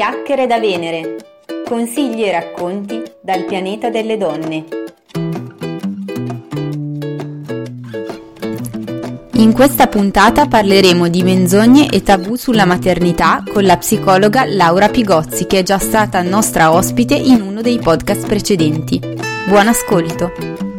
Chiacchiere da Venere. Consigli e racconti dal pianeta delle donne. In questa puntata parleremo di menzogne e tabù sulla maternità con la psicologa Laura Pigozzi che è già stata nostra ospite in uno dei podcast precedenti. Buon ascolto!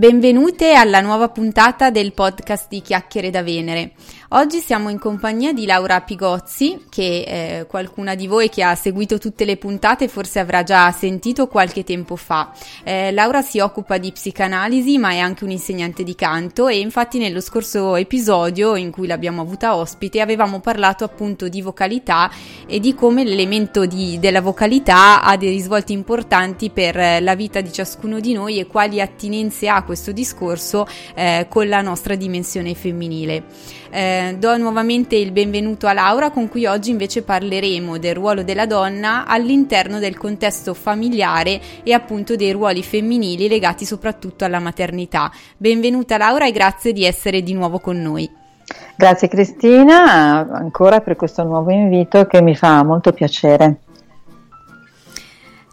Benvenute alla nuova puntata del podcast di Chiacchiere da Venere. Oggi siamo in compagnia di Laura Pigozzi, che eh, qualcuna di voi che ha seguito tutte le puntate forse avrà già sentito qualche tempo fa. Eh, Laura si occupa di psicanalisi, ma è anche un insegnante di canto e infatti nello scorso episodio in cui l'abbiamo avuta ospite avevamo parlato appunto di vocalità e di come l'elemento di, della vocalità ha dei risvolti importanti per la vita di ciascuno di noi e quali attinenze ha questo discorso eh, con la nostra dimensione femminile. Eh, do nuovamente il benvenuto a Laura con cui oggi invece parleremo del ruolo della donna all'interno del contesto familiare e appunto dei ruoli femminili legati soprattutto alla maternità. Benvenuta Laura e grazie di essere di nuovo con noi. Grazie Cristina ancora per questo nuovo invito che mi fa molto piacere.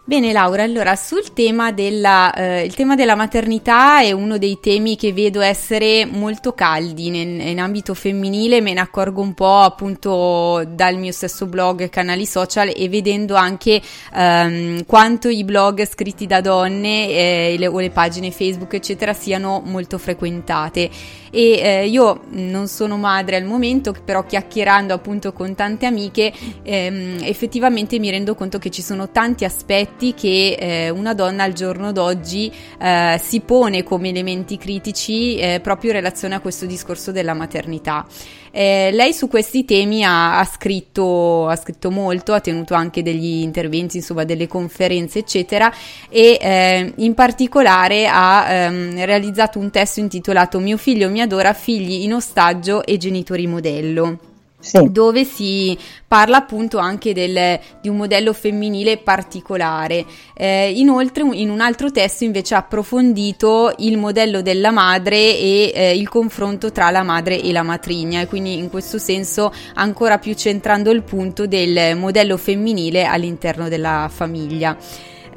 Bene Laura, allora sul tema della, eh, il tema della maternità è uno dei temi che vedo essere molto caldi in, in, ambito femminile, me ne accorgo un po' appunto dal mio stesso blog e canali social e vedendo anche ehm, quanto i blog scritti da donne eh, le, o le pagine Facebook eccetera siano molto frequentate. E eh, io non sono madre al momento, però chiacchierando appunto con tante amiche ehm, effettivamente mi rendo conto che ci sono tanti aspetti che eh, una donna al giorno d'oggi eh, si pone come elementi critici eh, proprio in relazione a questo discorso della maternità. Eh, lei su questi temi ha, ha, scritto, ha, scritto, molto, ha tenuto anche degli interventi, insomma delle conferenze eccetera e eh, in particolare ha ehm, realizzato un testo intitolato Mio figlio mi adora, figli in ostaggio e genitori modello sì. dove si parla appunto anche del, di un modello femminile particolare. Eh, inoltre in un altro testo invece ha approfondito il modello della madre e eh, il confronto tra la madre e la matrigna e quindi in questo senso ancora più centrando il punto del modello femminile all'interno della famiglia.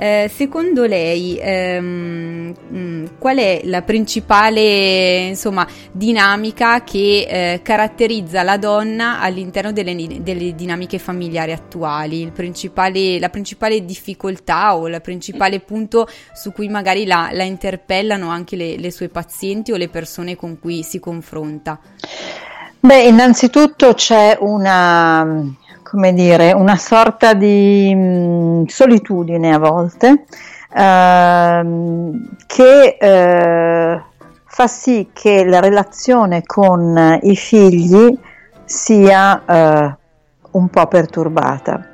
Eh, secondo lei ehm, mm, qual è la principale insomma, dinamica che eh, caratterizza la donna all'interno delle, delle dinamiche familiari attuali? Principale, la principale difficoltà o il principale punto su cui magari la, la interpellano anche le, le sue pazienti o le persone con cui si confronta? Beh, innanzitutto c'è una come dire, una sorta di mh, mm, solitudine a volte ehm, che eh, fa sì che la relazione con i figli sia eh, un po' perturbata.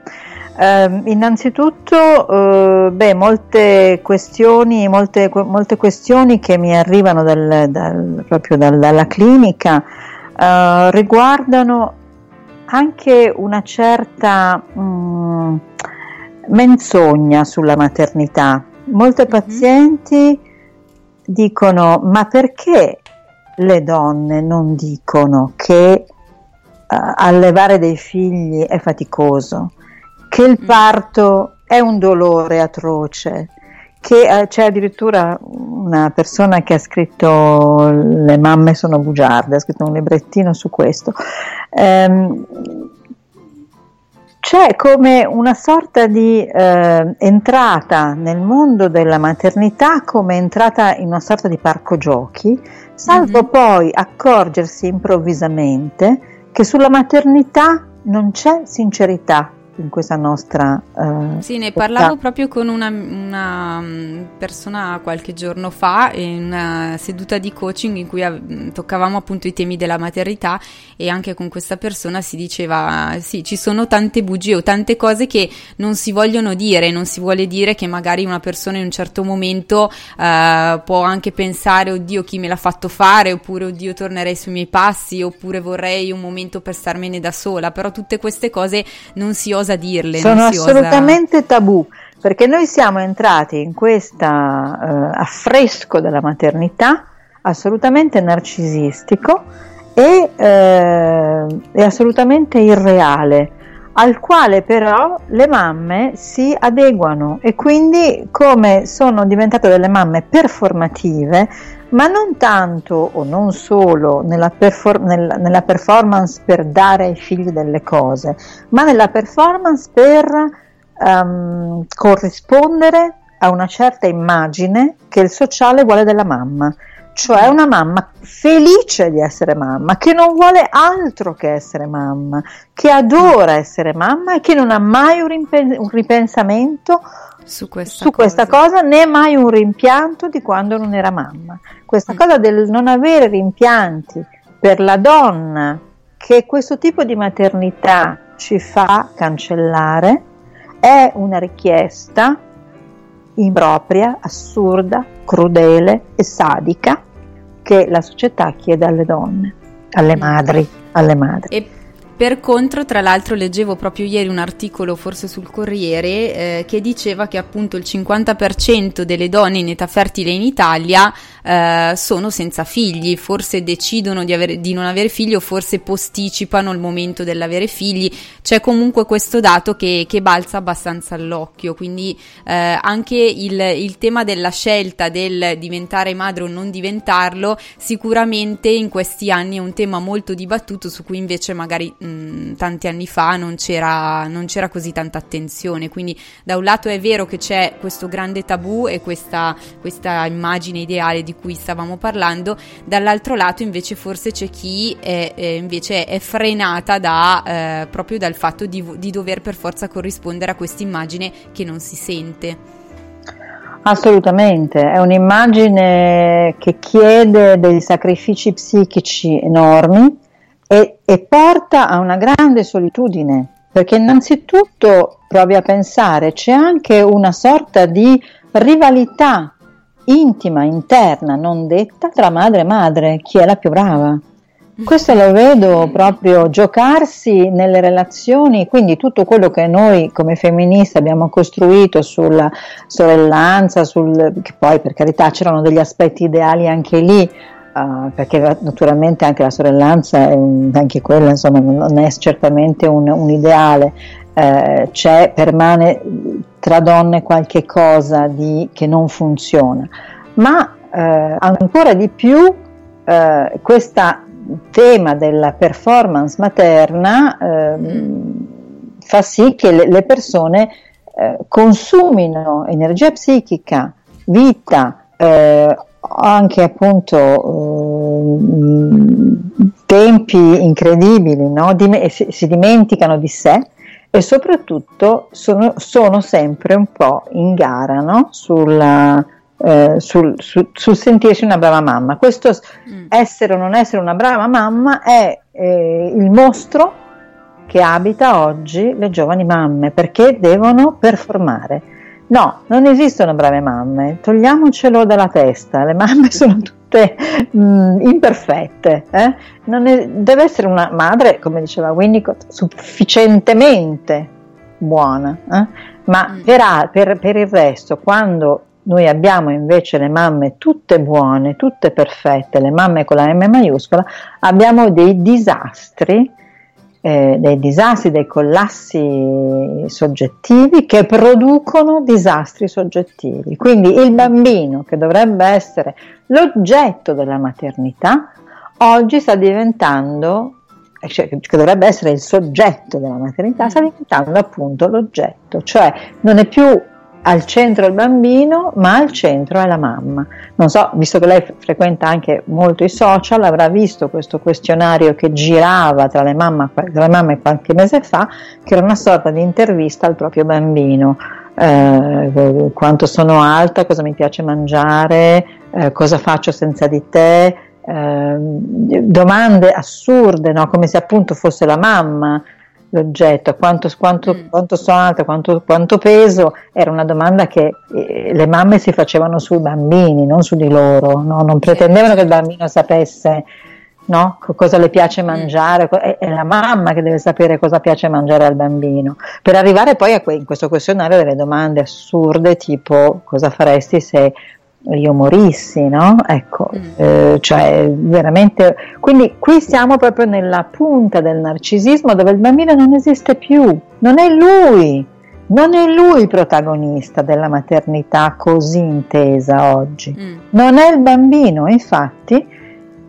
Uh, innanzitutto, uh, beh, molte questioni, molte, molte questioni che mi arrivano dal, dal, proprio dal, dalla clinica uh, riguardano anche una certa mh, mm, menzogna sulla maternità. Molte mhm. pazienti dicono ma perché le donne non dicono che uh, allevare dei figli è faticoso, che il mm. parto è un dolore atroce, che eh, c'è addirittura una persona che ha scritto le mamme sono bugiarde, ha scritto un librettino su questo. Ehm, c'è come una sorta di eh, entrata nel mondo della maternità come entrata in una sorta di parco giochi, salvo mm-hmm. poi accorgersi improvvisamente che sulla maternità non c'è sincerità, in questa nostra... Uh, sì, ne parlavo età. proprio con una, una, mm, persona qualche giorno fa in una seduta di coaching in cui av- toccavamo appunto i temi della maternità e anche con questa persona si diceva sì, ci sono tante bugie o tante cose che non si vogliono dire, non si vuole dire che magari una persona in un certo momento uh, può anche pensare oddio chi me l'ha fatto fare? oppure oddio tornerei sui miei passi? oppure vorrei un momento per starmene da sola, però tutte queste cose non si osa dirle. Sono assolutamente osa... tabù, perché noi siamo entrati in questo uh, affresco della maternità assolutamente narcisistico e eh, è assolutamente irreale al quale però le mamme si adeguano e quindi come sono diventate delle mamme performative ma non tanto o non solo nella, perfor- nel, nella, performance per dare ai figli delle cose, ma nella performance per um, corrispondere a una certa immagine che il sociale vuole della mamma, cioè una mamma felice di essere mamma, che non vuole altro che essere mamma, che adora essere mamma e che non ha mai un, ripen- un ripensamento su questa, su questa cosa. né mai un rimpianto di quando non era mamma. Questa mm. cosa del non avere rimpianti per la donna che questo tipo di maternità ci fa cancellare è una richiesta impropria, assurda, crudele e sadica che la società chiede alle donne, alle mm. madri, alle madri. E per contro, tra l'altro, leggevo proprio ieri un articolo, forse sul Corriere, eh, che diceva che appunto il 50% delle donne in età fertile in Italia eh, sono senza figli, forse decidono di, avere, di, non avere figli o forse posticipano il momento dell'avere figli. C'è comunque questo dato che, che balza abbastanza all'occhio, quindi eh, anche il, il tema della scelta del diventare madre o non diventarlo, sicuramente in questi anni è un tema molto dibattuto su cui invece magari mh, tanti anni fa non c'era, non c'era così tanta attenzione. Quindi da un lato è vero che c'è questo grande tabù e questa, questa immagine ideale di cui stavamo parlando, dall'altro lato invece forse c'è chi è, è invece è frenata da, eh, proprio dal fatto di, di dover per forza corrispondere a questa immagine che non si sente. Assolutamente, è un'immagine che chiede dei sacrifici psichici enormi e, e porta a una grande solitudine, perché innanzitutto provi a pensare, c'è anche una sorta di rivalità intima, interna, non detta tra madre e madre, chi è la più brava. Questo lo vedo proprio giocarsi nelle relazioni, quindi tutto quello che noi come femministe abbiamo costruito sulla sorellanza, sul, che poi per carità c'erano degli aspetti ideali anche lì, uh, perché naturalmente anche la sorellanza, un, anche quella insomma, non è certamente un, un ideale, eh, c'è, permane tra donne qualche cosa di, che non funziona, ma eh, ancora di più eh, questo tema della performance materna ehm, fa sì che le, le persone eh, consumino energia psichica, vita, eh, anche appunto uh, tempi incredibili, no? Si, si, dimenticano di sé e soprattutto sono, sono sempre un po' in gara no? Sulla, eh, sul, sul, sul, sentirsi una brava mamma. Questo mm. essere o non essere una brava mamma è eh, il mostro che abita oggi le giovani mamme perché devono performare No, non esistono brave mamme, togliamocelo dalla testa, le mamme sono tutte mm, imperfette, eh? è, deve essere una madre, come diceva Winnicott, sufficientemente buona, eh? ma mm. per, per, per il resto, quando noi abbiamo invece le mamme tutte buone, tutte perfette, le mamme con la M maiuscola, abbiamo dei disastri eh, dei disastri, dei collassi soggettivi che producono disastri soggettivi. Quindi il bambino che dovrebbe essere l'oggetto della maternità, oggi sta diventando eh, cioè, che dovrebbe essere il soggetto della maternità, sta diventando appunto l'oggetto, cioè non è più al centro il bambino, ma al centro è la mamma. Non so, visto che lei frequenta anche molto i social, avrà visto questo questionario che girava tra le, mamme, tra le mamme qualche mese fa, che era una sorta di intervista al proprio bambino. Eh, quanto sono alta, cosa mi piace mangiare, eh, cosa faccio senza di te, eh, domande assurde, no? come se appunto fosse la mamma l'oggetto, quanto, quanto, mm. quanto sono alta, quanto, quanto, peso, era una domanda che eh, le mamme si facevano sui bambini, non su di loro, no? non pretendevano che il bambino sapesse no? cosa le piace mm. mangiare, è, è, la mamma che deve sapere cosa piace mangiare al bambino, per arrivare poi a que- in questo questionario delle domande assurde tipo cosa faresti se io morissi, no? Ecco, mm. eh, cioè veramente. Quindi qui siamo proprio nella punta del narcisismo dove il bambino non esiste più, non è lui, non è lui il protagonista della maternità così intesa oggi, mm. non è il bambino, infatti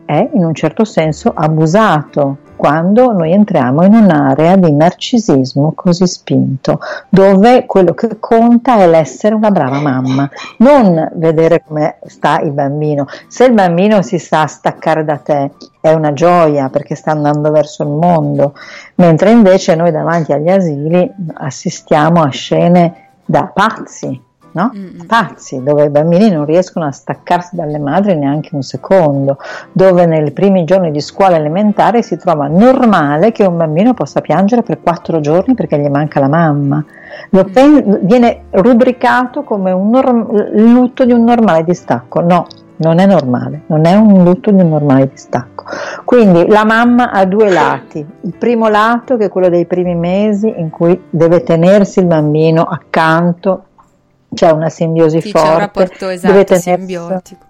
è in un certo senso abusato quando noi entriamo in un'area di narcisismo così spinto, dove quello che conta è l'essere una brava mamma, non vedere come sta il bambino. Se il bambino si sa staccare da te è una gioia perché sta andando verso il mondo, mentre invece noi davanti agli asili assistiamo a scene da pazzi, no? Mm-hmm. Pazzi, dove i bambini non riescono a staccarsi dalle madri neanche un secondo, dove nei primi giorni di scuola elementare si trova normale che un bambino possa piangere per quattro giorni perché gli manca la mamma. Mm-hmm. viene rubricato come un norm- lutto di un normale distacco. No, non è normale, non è un lutto di un normale distacco. Quindi la mamma ha due lati, il primo lato che è quello dei primi mesi in cui deve tenersi il bambino accanto c'è una simbiosi sì, forte. C'è un rapporto esatto, deve simbiotico.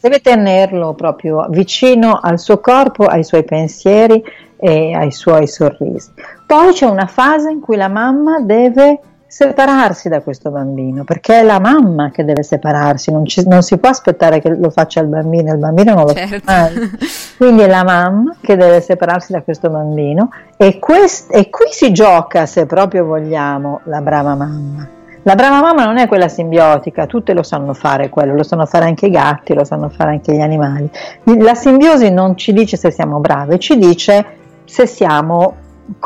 Deve tenerlo proprio vicino al suo corpo, ai suoi pensieri e ai suoi sorrisi. Poi c'è una fase in cui la mamma deve separarsi da questo bambino, perché è la mamma che deve separarsi, non, ci, non si può aspettare che lo faccia il bambino, il bambino non lo certo. fa mai. Quindi è la mamma che deve separarsi da questo bambino e, quest, e qui si gioca, se proprio vogliamo, la brava mamma la brava mamma non è quella simbiotica, tutte lo sanno fare quello, lo sanno fare anche i gatti, lo sanno fare anche gli animali. La simbiosi non ci dice se siamo brave, ci dice se siamo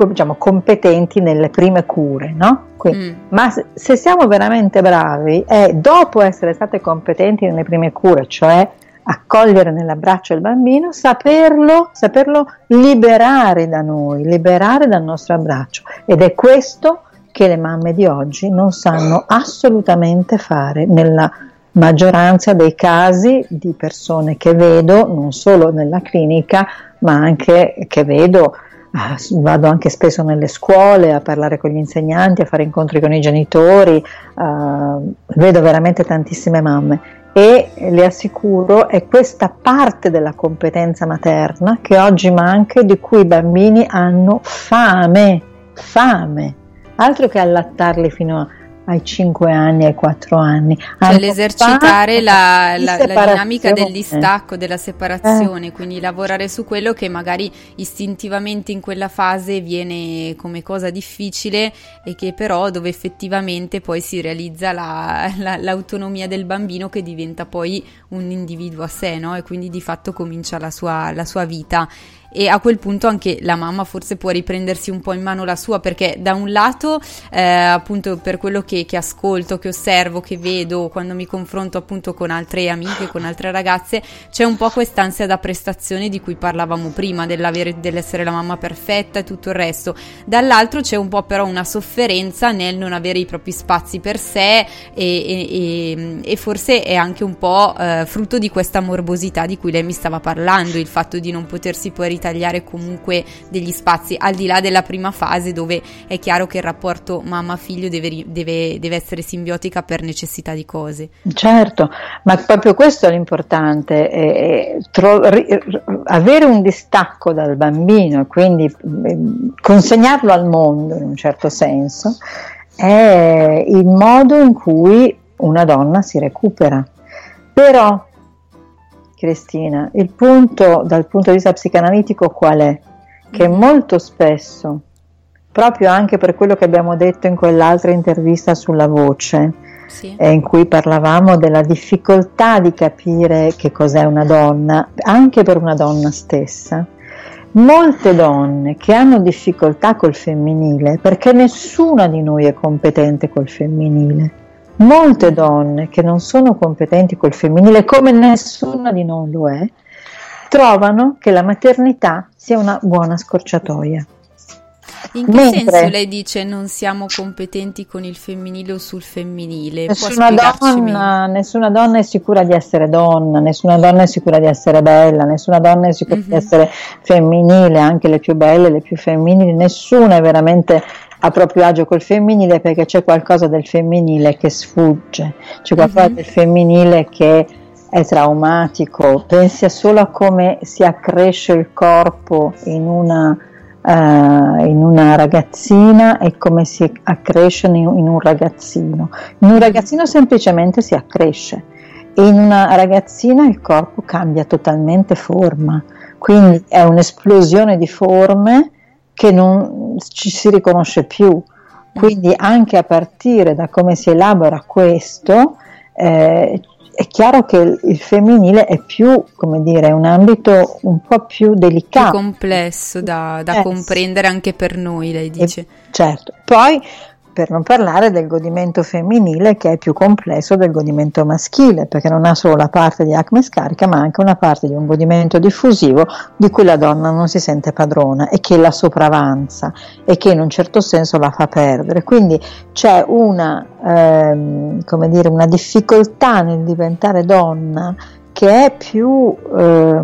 diciamo, competenti nelle prime cure, no? Quindi, mm. Ma se siamo veramente bravi è dopo essere state competenti nelle prime cure, cioè accogliere nell'abbraccio il bambino, saperlo, saperlo liberare da noi, liberare dal nostro abbraccio. Ed è questo che le mamme di oggi non sanno assolutamente fare nella maggioranza dei casi di persone che vedo non solo nella clinica ma anche che vedo ah, vado anche spesso nelle scuole a parlare con gli insegnanti, a fare incontri con i genitori, uh, vedo veramente tantissime mamme. E le assicuro è questa parte della competenza materna che oggi manca e di cui i bambini hanno fame, fame altro che allattarli fino a ai 5 anni, ai 4 anni. Cioè l'esercitare la, la, la, dinamica del distacco, della separazione, eh. quindi lavorare su quello che magari istintivamente in quella fase viene come cosa difficile e che però dove effettivamente poi si realizza la, l'autonomia del bambino che diventa poi un individuo a sé, no? E quindi di fatto comincia la sua, la sua vita e a quel punto anche la mamma forse può riprendersi un po' in mano la sua perché da un lato eh, appunto per quello che, che, ascolto, che osservo, che vedo quando mi confronto appunto con altre amiche, con altre ragazze c'è un po' quest'ansia da prestazione di cui parlavamo prima dell'essere la mamma perfetta e tutto il resto. Dall'altro c'è un po' però una sofferenza nel non avere i propri spazi per sé e, e, e forse è anche un po' eh, frutto di questa morbosità di cui lei mi stava parlando il fatto di non potersi poi ritagliare comunque degli spazi al di là della prima fase dove è chiaro che il rapporto mamma-figlio deve, deve, deve essere simbiotica per necessità di cose. Certo, ma proprio questo è l'importante, è, tro- avere un distacco dal bambino e quindi eh, consegnarlo al mondo in un certo senso è il modo in cui una donna si recupera. Però Cristina, il punto dal punto di vista psicanalitico qual è? Che mm-hmm. molto spesso, proprio anche per quello che abbiamo detto in quell'altra intervista sulla voce, sì. eh, in cui parlavamo della difficoltà di capire che cos'è una donna, anche per una donna stessa. Molte donne che hanno difficoltà col femminile, perché nessuna di noi è competente col femminile, molte donne che non sono competenti col femminile, come nessuna di noi lo è, trovano che la maternità sia una buona scorciatoia. In che Mentre, senso lei dice non siamo competenti con il femminile o sul femminile? Nessuna donna, nessuna donna, è sicura di essere donna, nessuna donna è sicura di essere bella, nessuna donna è sicura mm-hmm. di mhm. essere femminile, anche le più belle, le più femminili, nessuna è veramente a proprio agio col femminile perché c'è qualcosa del femminile che sfugge, c'è qualcosa mm-hmm. del femminile che è traumatico, pensi solo a come si accresce il corpo in una uh, in una ragazzina e come si accresce in, in un ragazzino. In un ragazzino semplicemente si accresce in una ragazzina il corpo cambia totalmente forma, quindi è un'esplosione di forme che non ci si riconosce più. Quindi anche a partire da come si elabora questo, eh, è chiaro che il femminile è più, come dire, un ambito un po' più delicato. Più complesso da, da eh, comprendere anche per noi, lei dice. Certo. Poi per non parlare del godimento femminile che è più complesso del godimento maschile, perché non ha solo la parte di acme scarica, ma anche una parte di un godimento diffusivo di cui la donna non si sente padrona e che la sopravanza e che in un certo senso la fa perdere. Quindi c'è una, ehm, dire, una difficoltà nel diventare donna che è più eh,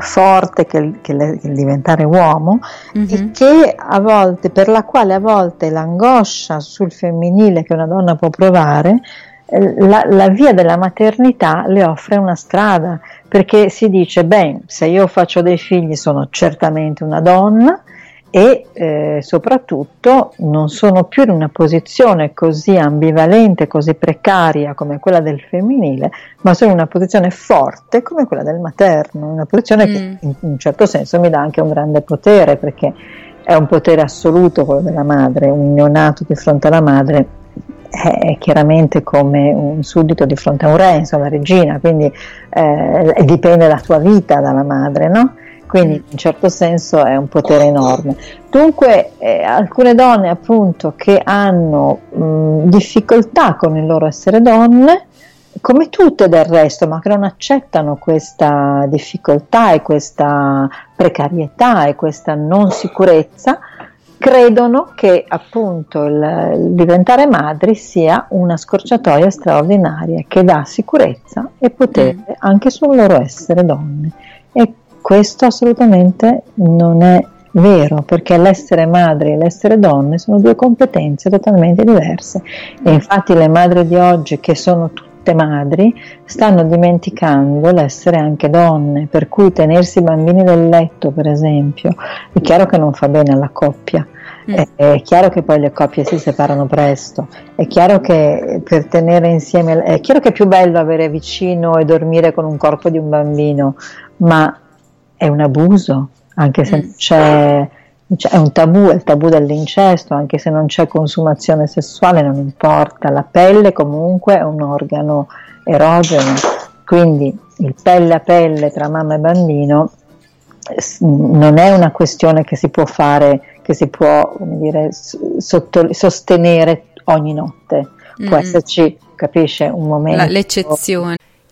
forte che, che, le, che, il diventare uomo mm-hmm. e che a volte, per la quale a volte l'angoscia sul femminile che una donna può provare, eh, la, la, via della maternità le offre una strada, perché si dice, beh, se io faccio dei figli sono certamente una donna, e eh, soprattutto non sono più in una posizione così ambivalente, così precaria come quella del femminile, ma sono in una posizione forte come quella del materno, una posizione mm. che in un certo senso mi dà anche un grande potere perché è un potere assoluto quello della madre, un neonato di fronte alla madre è chiaramente come un suddito di fronte a un re, insomma regina, quindi eh, dipende la tua vita dalla madre, no? Quindi in un certo senso è un potere enorme. Dunque eh, alcune donne appunto che hanno mh, difficoltà con il loro essere donne, come tutte del resto, ma che non accettano questa difficoltà e questa precarietà e questa non sicurezza, credono che appunto il, il diventare madri sia una scorciatoia straordinaria che dà sicurezza e potere mm. anche sul loro essere donne. E questo assolutamente non è vero, perché l'essere madre e l'essere donne sono due competenze totalmente diverse e infatti le madri di oggi che sono tutte madri stanno dimenticando l'essere anche donne, per cui tenersi i bambini del letto, per esempio, è chiaro che non fa bene alla coppia. Mm. È, chiaro che poi le coppie si separano presto, è chiaro che per tenere insieme, è chiaro che è più bello avere vicino e dormire con un corpo di un bambino, ma è un abuso, anche se mm. c'è, c'è, è un tabù, è il tabù dell'incesto, anche se non c'è consumazione sessuale, non importa, la pelle comunque è un organo erogeno, quindi il pelle a pelle tra mamma e bambino non è una questione che si può fare, che si può dire, sotto, sostenere ogni notte, può mm. esserci, capisce, un momento. La, l'eccezione.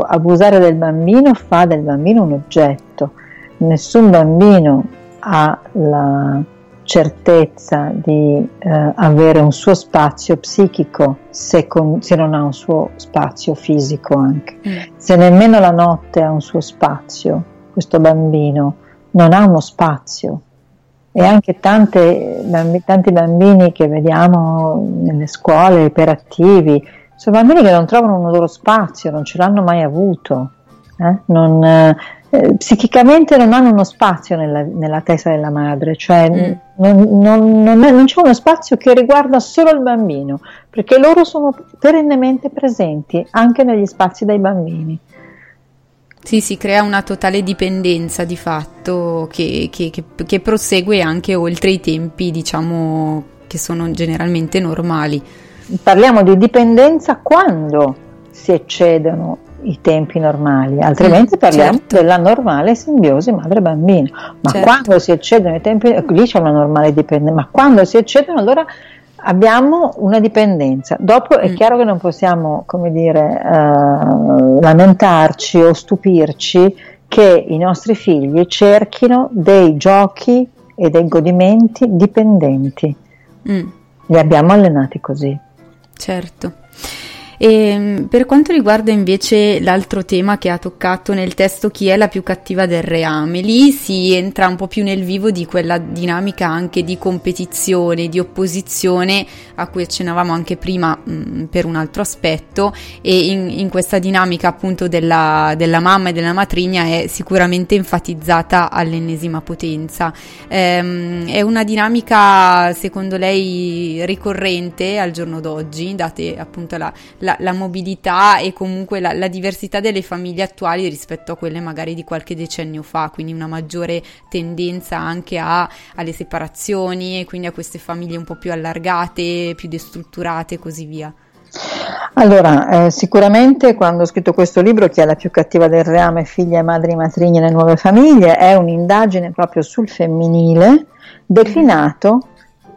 abusare del bambino fa del bambino un oggetto. Nessun bambino ha la certezza di eh, avere un suo spazio psichico se, con, se, non ha un suo spazio fisico anche. Mm. Se nemmeno la notte ha un suo spazio, questo bambino non ha uno spazio. E anche tante, tanti bambini che vediamo nelle scuole iperattivi, sono bambini che non trovano un loro spazio, non ce l'hanno mai avuto. Eh? Non, eh, psichicamente non hanno uno spazio nella, nella testa della madre, cioè mm. non, non, non, c'è uno spazio che riguarda solo il bambino, perché loro sono perennemente presenti anche negli spazi dei bambini. Sì, si crea una totale dipendenza di fatto che, che, che, che prosegue anche oltre i tempi, diciamo, che sono generalmente normali. Parliamo di dipendenza quando si eccedono i tempi normali, altrimenti mm, parliamo certo. della normale simbiosi madre-bambino. Ma certo. quando si eccedono i tempi, lì c'è una normale dipendenza, ma quando si eccedono allora abbiamo una dipendenza. Dopo è mm. chiaro che non possiamo, come dire, eh, lamentarci o stupirci che i nostri figli cerchino dei giochi e dei godimenti dipendenti. Mm. Li abbiamo allenati così. Certo. E, ehm, per quanto riguarda invece l'altro tema che ha toccato nel testo, chi è la più cattiva del reame, lì si entra un po' più nel vivo di quella dinamica anche di competizione, di opposizione a cui accennavamo anche prima mh, mm, per un altro aspetto e in, in questa dinamica appunto della, della, mamma e della matrigna è sicuramente enfatizzata all'ennesima potenza. Ehm, è una dinamica secondo lei ricorrente al giorno d'oggi, date appunto la la, la mobilità e comunque la, la, diversità delle famiglie attuali rispetto a quelle magari di qualche decennio fa, quindi una maggiore tendenza anche a, alle separazioni e quindi a queste famiglie un po' più allargate, più destrutturate e così via. Allora, eh, sicuramente quando ho scritto questo libro, Chi è la più cattiva del reame, figlie, madri, matrignie, le nuove famiglie, è un'indagine proprio sul femminile declinato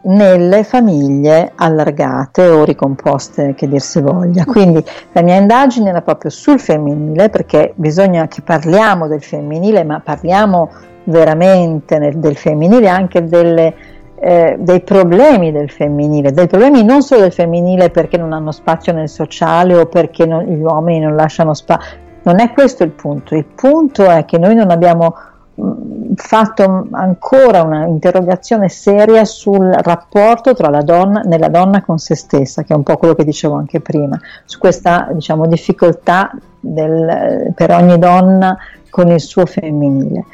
nelle famiglie allargate o ricomposte che dir si voglia. Quindi la mia indagine era proprio sul femminile perché bisogna che parliamo del femminile, ma parliamo veramente nel, del femminile anche delle, eh, dei problemi del femminile, dei problemi non solo del femminile perché non hanno spazio nel sociale o perché non, gli uomini non lasciano spazio. Non è questo il punto, il punto è che noi non abbiamo fatto ancora un'interrogazione seria sul rapporto tra la donna, nella donna con se stessa, che è un po' quello che dicevo anche prima, su questa diciamo, difficoltà del, per ogni donna con il suo femminile.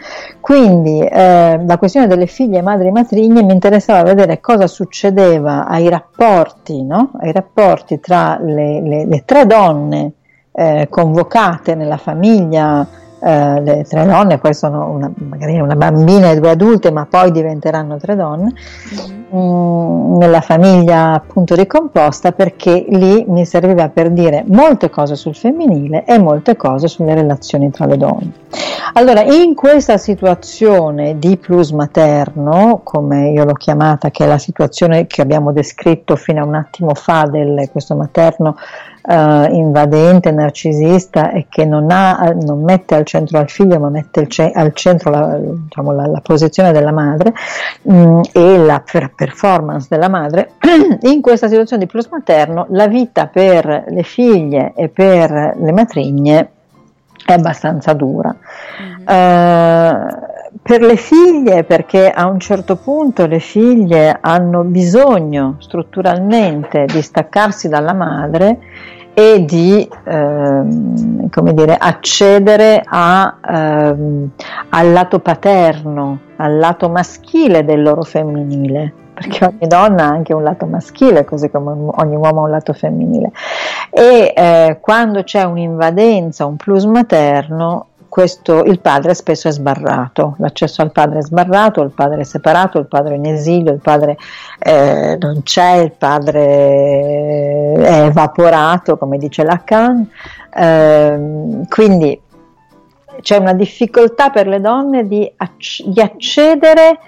Quindi eh, la questione delle figlie madri e matrigne mi interessava vedere cosa succedeva ai rapporti, no? ai rapporti tra le, le, le tre donne eh, convocate nella famiglia eh, le tre donne, poi sono una, magari una bambina e due adulte, ma poi diventeranno tre donne, mm-hmm. mh, nella famiglia appunto ricomposta, perché lì mi serviva per dire molte cose sul femminile e molte cose sulle relazioni tra le donne. Allora, in questa situazione di plus materno, come io l'ho chiamata, che è la situazione che abbiamo descritto fino a un attimo fa del questo materno uh, invadente, narcisista e che non, ha, non, mette al centro al figlio ma mette ce- al centro la, diciamo, la, la, posizione della madre mh, mm, e la per- performance della madre, in questa situazione di plus materno la vita per le figlie e per le matrigne è abbastanza dura. Mm-hmm. Uh, per le figlie, perché a un certo punto le figlie hanno bisogno strutturalmente di staccarsi dalla madre e di ehm, come dire, accedere a, ehm, al lato paterno, al lato maschile del loro femminile, perché ogni donna ha anche un lato maschile, così come ogni uomo ha un lato femminile. E eh, quando c'è un'invadenza, un plus materno, questo, il padre spesso è sbarrato, l'accesso al padre è sbarrato, il padre è separato, il padre è in esilio, il padre eh, non c'è, il padre è evaporato, come dice Lacan. Eh, quindi c'è una difficoltà per le donne di, acc- di accedere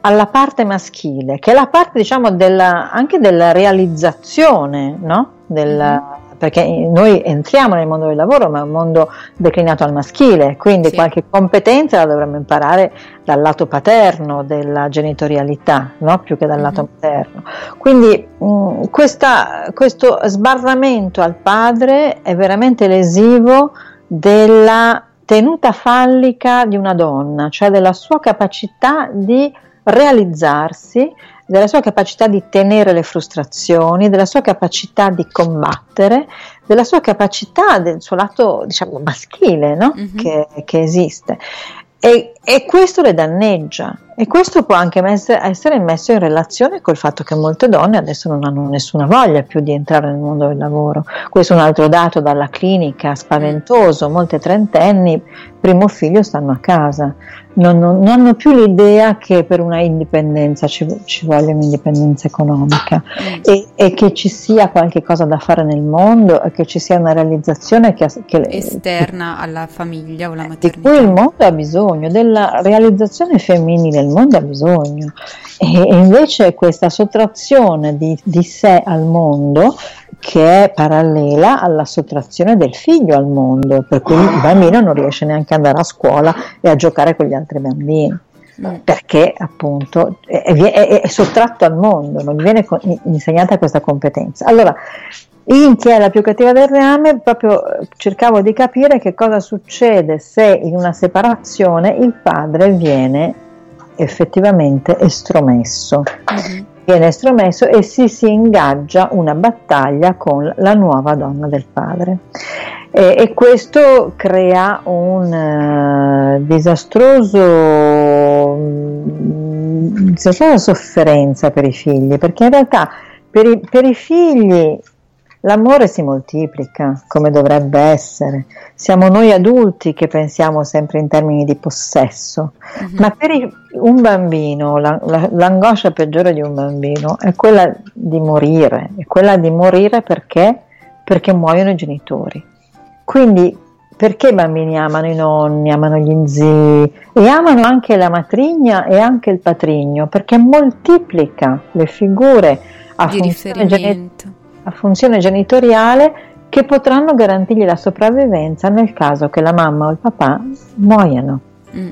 alla parte maschile, che è la parte diciamo della, anche della realizzazione, no? Del, mm-hmm perché noi entriamo nel mondo del lavoro, ma è un mondo declinato al maschile, quindi sì. qualche competenza la dovremmo imparare dal lato paterno della genitorialità, no? più che dal mm-hmm. lato materno. Quindi mh, questa, questo sbarramento al padre è veramente lesivo della tenuta fallica di una donna, cioè della sua capacità di realizzarsi della sua capacità di tenere le frustrazioni, della sua capacità di combattere, della sua capacità del suo lato diciamo maschile no? mm-hmm. che, che, esiste. E, e, questo le danneggia e questo può anche essere messo in relazione col fatto che molte donne adesso non hanno nessuna voglia più di entrare nel mondo del lavoro. Questo è un altro dato dalla clinica spaventoso, molte trentenni, primo figlio stanno a casa, non, non, non, hanno più l'idea che per una indipendenza ci, ci voglia un'indipendenza economica e, e, che ci sia qualche cosa da fare nel mondo e che ci sia una realizzazione che, che, esterna che, alla famiglia o alla maternità. Di cui il mondo ha bisogno, della realizzazione femminile il mondo ha bisogno. E, e invece questa sottrazione di, di sé al mondo che è parallela alla sottrazione del figlio al mondo, per cui il bambino non riesce neanche ad andare a scuola e a giocare con gli altri bambini, perché appunto è, è, è sottratto al mondo, non gli viene insegnata questa competenza. Allora, in chi è la più cattiva del reame, proprio cercavo di capire che cosa succede se in una separazione il padre viene effettivamente estromesso. Uh-huh viene estromesso e si, si ingaggia una battaglia con la nuova donna del padre. E, e questo crea un uh, disastroso, um, disastrosa sofferenza per i figli, perché in realtà per i, per i figli L'amore si moltiplica come dovrebbe essere. Siamo noi adulti che pensiamo sempre in termini di possesso, uh-huh. ma per un bambino la, la, l'angoscia peggiore di un bambino è quella di morire, è quella di morire perché? Perché muoiono i genitori. Quindi perché i bambini amano i nonni, amano gli zii e amano anche la matrigna e anche il patrigno? Perché moltiplica le figure a di riferimento a funzione genitoriale che potranno garantirgli la sopravvivenza nel caso che la mamma o il papà muoiano. Mm.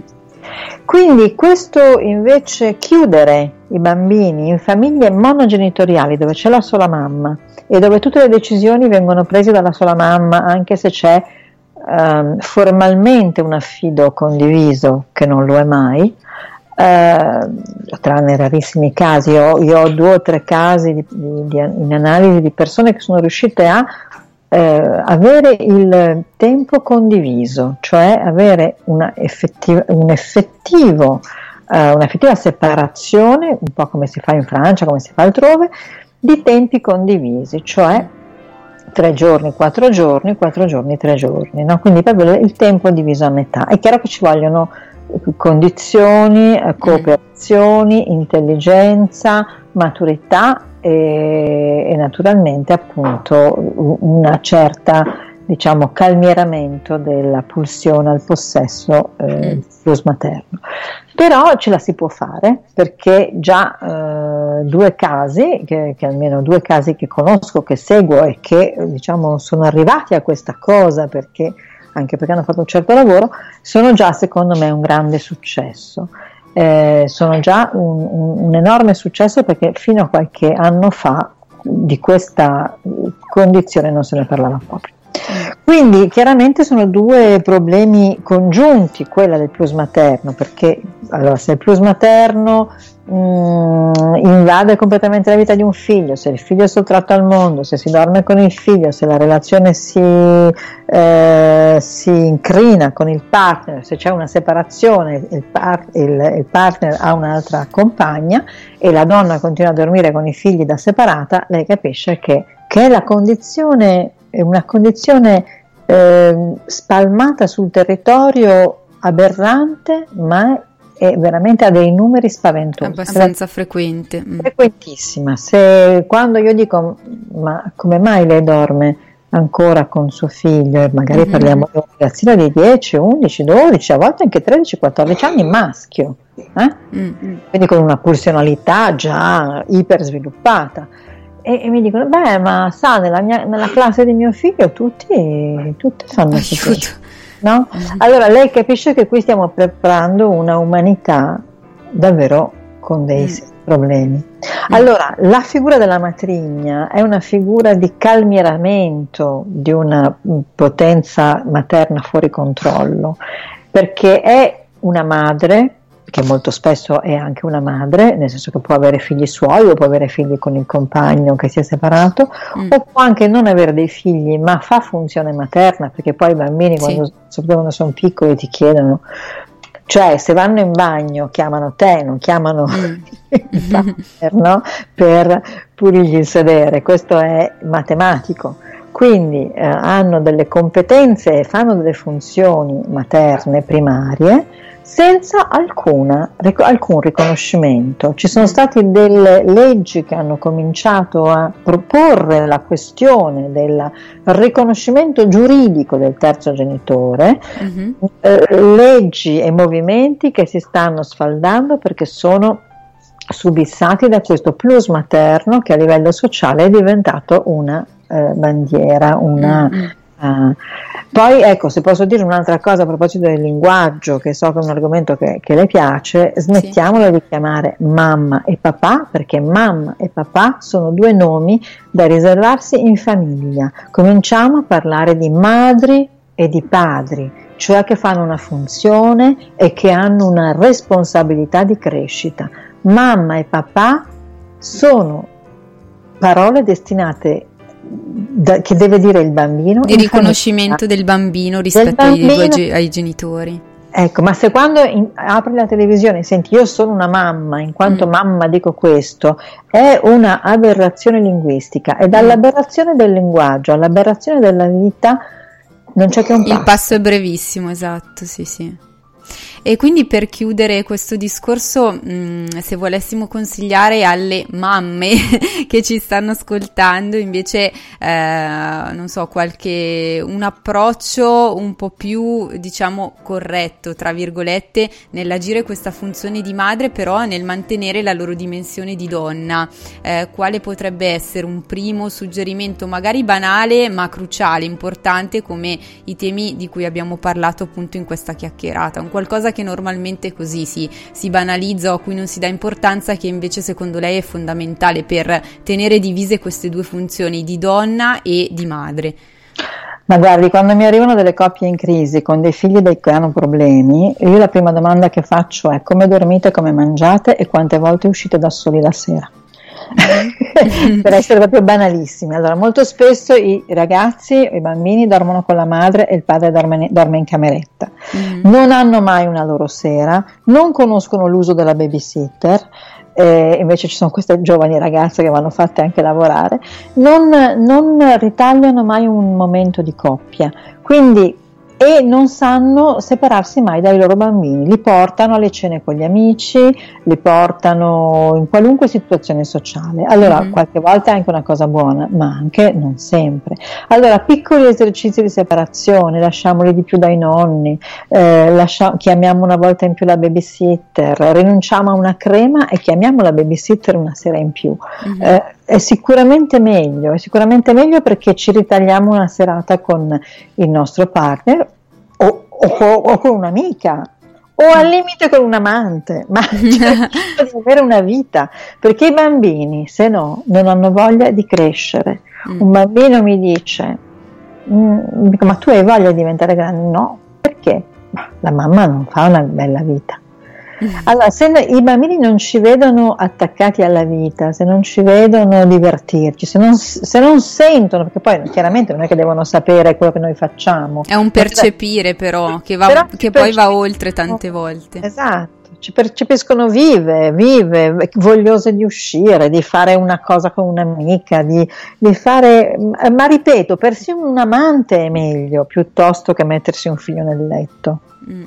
Quindi questo invece chiudere i bambini in famiglie monogenitoriali dove c'è la sola mamma e dove tutte le decisioni vengono prese dalla sola mamma anche se c'è um, formalmente un affido condiviso che non lo è mai, tranne rarissimi casi, io, io, ho due o tre casi di, di, di, in analisi di persone che sono riuscite a eh, avere il tempo condiviso, cioè avere una effettiv- un effettivo, eh, un'effettiva separazione, un po' come si fa in Francia, come si fa altrove, di tempi condivisi, cioè tre giorni, quattro giorni, quattro giorni, tre giorni, no? quindi proprio il tempo diviso a metà. È chiaro che ci vogliono condizioni, eh, cooperazioni, intelligenza, maturità e, e naturalmente appunto una certa diciamo calmieramento della pulsione al possesso eh, mm. plus materno. Però ce la si può fare perché già eh, due casi, che, che, almeno due casi che conosco, che seguo e che diciamo sono arrivati a questa cosa perché anche perché hanno fatto un certo lavoro, sono già secondo me un grande successo. Eh, sono già un, un, un enorme successo perché fino a qualche anno fa di questa condizione non se ne parlava proprio. Quindi chiaramente sono due problemi congiunti, quella del plus materno, perché allora, se il plus materno mh, mm, invade completamente la vita di un figlio, se il figlio è sottratto al mondo, se si dorme con il figlio, se la relazione si, eh, si incrina con il partner, se c'è una separazione, il, par- il, il partner ha un'altra compagna e la donna continua a dormire con i figli da separata, lei capisce che, che è la condizione, una condizione eh, spalmata sul territorio aberrante, ma è veramente ha dei numeri spaventosi. Abbastanza frequente. Mm. Frequentissima. Se, quando io dico, ma come mai lei dorme ancora con suo figlio, e magari mm-hmm. parliamo di un ragazzino di 10, 11, 12, a volte anche 13, 14 anni, maschio, eh? mm-hmm. quindi con una pulsionalità già iper sviluppata. E, e, mi dicono, beh, ma sa, nella, mia, nella classe di mio figlio tutti, tutti fanno così. No? Allora lei capisce che qui stiamo preparando una umanità davvero con dei mm. problemi. Allora, la figura della matrigna è una figura di calmieramento di una potenza materna fuori controllo, perché è una madre che molto spesso è anche una madre, nel senso che può avere figli suoi o può avere figli con il compagno che si è separato, mm. o può anche non avere dei figli, ma fa funzione materna, perché poi i bambini sì. quando, soprattutto quando sono piccoli ti chiedono, cioè se vanno in bagno chiamano te, non chiamano mm. il partner, no? per pulirgli il sedere, questo è matematico quindi eh, hanno delle competenze e fanno delle funzioni materne primarie senza alcuna, alcun riconoscimento. Ci sono state delle leggi che hanno cominciato a proporre la questione del riconoscimento giuridico del terzo genitore, uh-huh. eh, leggi e movimenti che si stanno sfaldando perché sono subissati da questo plus materno che a livello sociale è diventato una eh, bandiera, una. Uh, poi ecco, se posso dire un'altra cosa a proposito del linguaggio, che so che è un argomento che, che le piace, smettiamola sì. di chiamare mamma e papà, perché mamma e papà sono due nomi da riservarsi in famiglia. Cominciamo a parlare di madri e di padri, cioè che fanno una funzione e che hanno una responsabilità di crescita. Mamma e papà sono parole destinate da, che deve dire il bambino. Di riconoscimento del bambino rispetto del bambino, ai, ai, genitori. Ecco, ma se quando in, apri la televisione e senti io sono una mamma, in quanto mm. mamma dico questo, è una aberrazione linguistica e dall'aberrazione del linguaggio all'aberrazione della vita non c'è che un passo. Il passo è brevissimo, esatto, sì, sì. E quindi per chiudere questo discorso, mh, mm, se volessimo consigliare alle mamme che ci stanno ascoltando invece, eh, non so, qualche un approccio un po' più, diciamo, corretto, tra virgolette, nell'agire questa funzione di madre, però nel mantenere la loro dimensione di donna, eh, quale potrebbe essere un primo suggerimento, magari banale, ma cruciale, importante, come i temi di cui abbiamo parlato appunto in questa chiacchierata, un qualcosa che normalmente così si, si banalizza o a cui non si dà importanza, che invece secondo lei è fondamentale per tenere divise queste due funzioni di donna e di madre? Ma guardi, quando mi arrivano delle coppie in crisi con dei figli che hanno problemi, io la prima domanda che faccio è come dormite, come mangiate e quante volte uscite da soli la sera. Per essere proprio banalissimi. Allora, molto spesso i ragazzi, i bambini dormono con la madre e il padre dorme, dorme in cameretta. Mm. Non hanno mai una loro sera, non conoscono l'uso della babysitter. Eh, invece ci sono queste giovani ragazze che vanno fatte anche lavorare, non, non ritagliano mai un momento di coppia. Quindi e non sanno separarsi mai dai loro bambini, li portano alle cene con gli amici, li portano in qualunque situazione sociale. Allora, mm-hmm. qualche volta è anche una cosa buona, ma anche non sempre. Allora, piccoli esercizi di separazione, lasciamoli di più dai nonni, eh, lascia- chiamiamo una volta in più la babysitter, rinunciamo a una crema e chiamiamo la babysitter una sera in più. Mm-hmm. Eh, è sicuramente meglio, è sicuramente meglio perché ci ritagliamo una serata con il nostro partner o, o, o con un'amica o al limite con un amante, ma cerchiamo di avere una vita, perché i bambini, se no, non hanno voglia di crescere. Mm. Un bambino mi dice, mm, ma tu hai voglia di diventare grande? No, perché? Ma la mamma non fa una bella vita. Allora, se i bambini non ci vedono attaccati alla vita, se non ci vedono divertirci, se non, se non sentono, perché poi chiaramente non è che devono sapere quello che noi facciamo. È un percepire però, che, va, però che poi va oltre tante volte. Esatto ci percepiscono vive, vive, vogliose di uscire, di fare una cosa con un'amica, di, di fare, ma ripeto, persino un amante è meglio piuttosto che mettersi un figlio nel letto. Mm.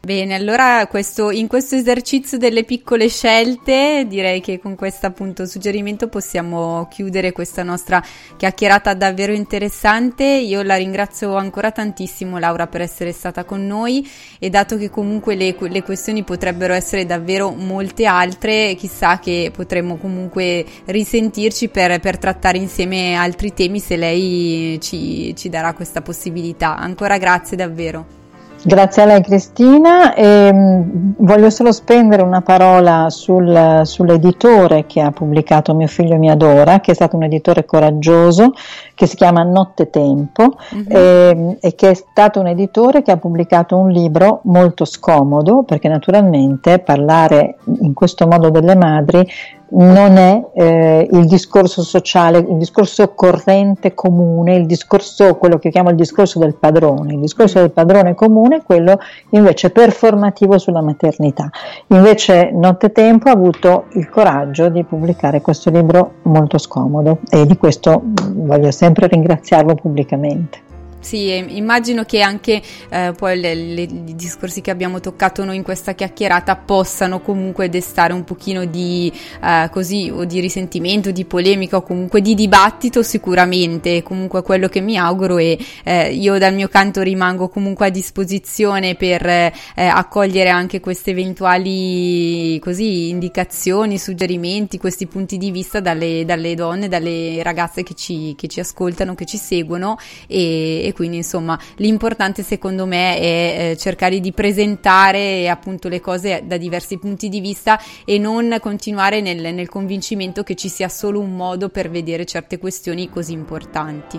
Bene, allora questo, in questo esercizio delle piccole scelte direi che con questo appunto suggerimento possiamo chiudere questa nostra chiacchierata davvero interessante. Io la ringrazio ancora tantissimo Laura per essere stata con noi e dato che comunque le, le questioni potrebbero essere davvero molte altre, chissà che potremmo comunque risentirci per, per trattare insieme altri temi se lei ci, ci darà questa possibilità. Ancora grazie davvero. Grazie a lei Cristina. E, mh, voglio solo spendere una parola sul, sull'editore che ha pubblicato Mio figlio mi adora, che è stato un editore coraggioso, che si chiama Notte Tempo mm-hmm. e, e, che è stato un editore che ha pubblicato un libro molto scomodo, perché naturalmente parlare in questo modo delle madri non è eh, il discorso sociale, il discorso corrente comune, il discorso, quello che chiamo il discorso del padrone, il discorso del padrone comune è quello invece performativo sulla maternità. Invece Nottetempo ha avuto il coraggio di pubblicare questo libro molto scomodo e di questo voglio sempre ringraziarlo pubblicamente. Sì, immagino che anche eh, poi le, le, i discorsi che abbiamo toccato noi in questa chiacchierata possano comunque destare un pochino di eh, così di risentimento, di polemica o comunque di dibattito sicuramente, comunque quello che mi auguro e eh, io dal mio canto rimango comunque a disposizione per eh, accogliere anche queste eventuali così indicazioni, suggerimenti, questi punti di vista dalle, dalle donne, dalle ragazze che ci, che ci ascoltano, che ci seguono. E, e quindi insomma l'importante secondo me è eh, cercare di presentare appunto le cose da diversi punti di vista e non continuare nel, nel convincimento che ci sia solo un modo per vedere certe questioni così importanti.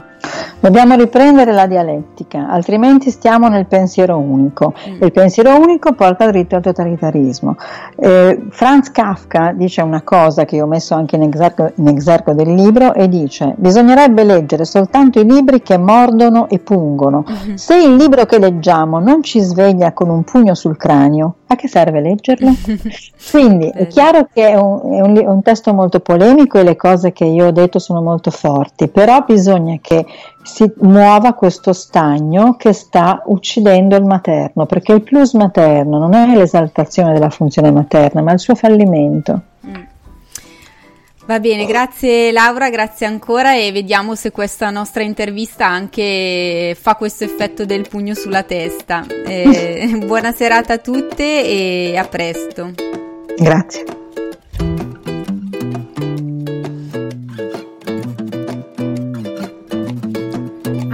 Dobbiamo riprendere la dialettica, altrimenti stiamo nel pensiero unico. Mm. Il pensiero unico porta dritto al totalitarismo. Eh, Franz Kafka dice una cosa che io ho messo anche in exergo, in exergo del libro e dice bisognerebbe leggere soltanto i libri che mordono e pungono. Mm-hmm. Se il libro che leggiamo non ci sveglia con un pugno sul cranio, a che serve leggerlo? Quindi è chiaro che è un, è, un, è un testo molto polemico e le cose che io ho detto sono molto forti, però bisogna che si muova questo stagno che sta uccidendo il materno, perché il plus materno non è l'esaltazione della funzione materna, ma il suo fallimento. Mm. Va bene, grazie Laura, grazie ancora e vediamo se questa nostra intervista anche fa questo effetto del pugno sulla testa. Eh, buona serata a tutte e a presto. Grazie.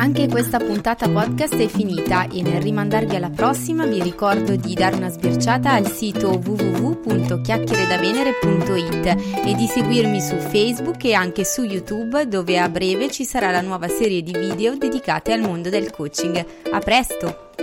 Anche questa puntata podcast è finita e nel rimandarvi alla prossima vi ricordo di dare una sbirciata al sito www.chiacchieredavenere.it e di seguirmi su Facebook e anche su YouTube dove a breve ci sarà la nuova serie di video dedicate al mondo del coaching. A presto!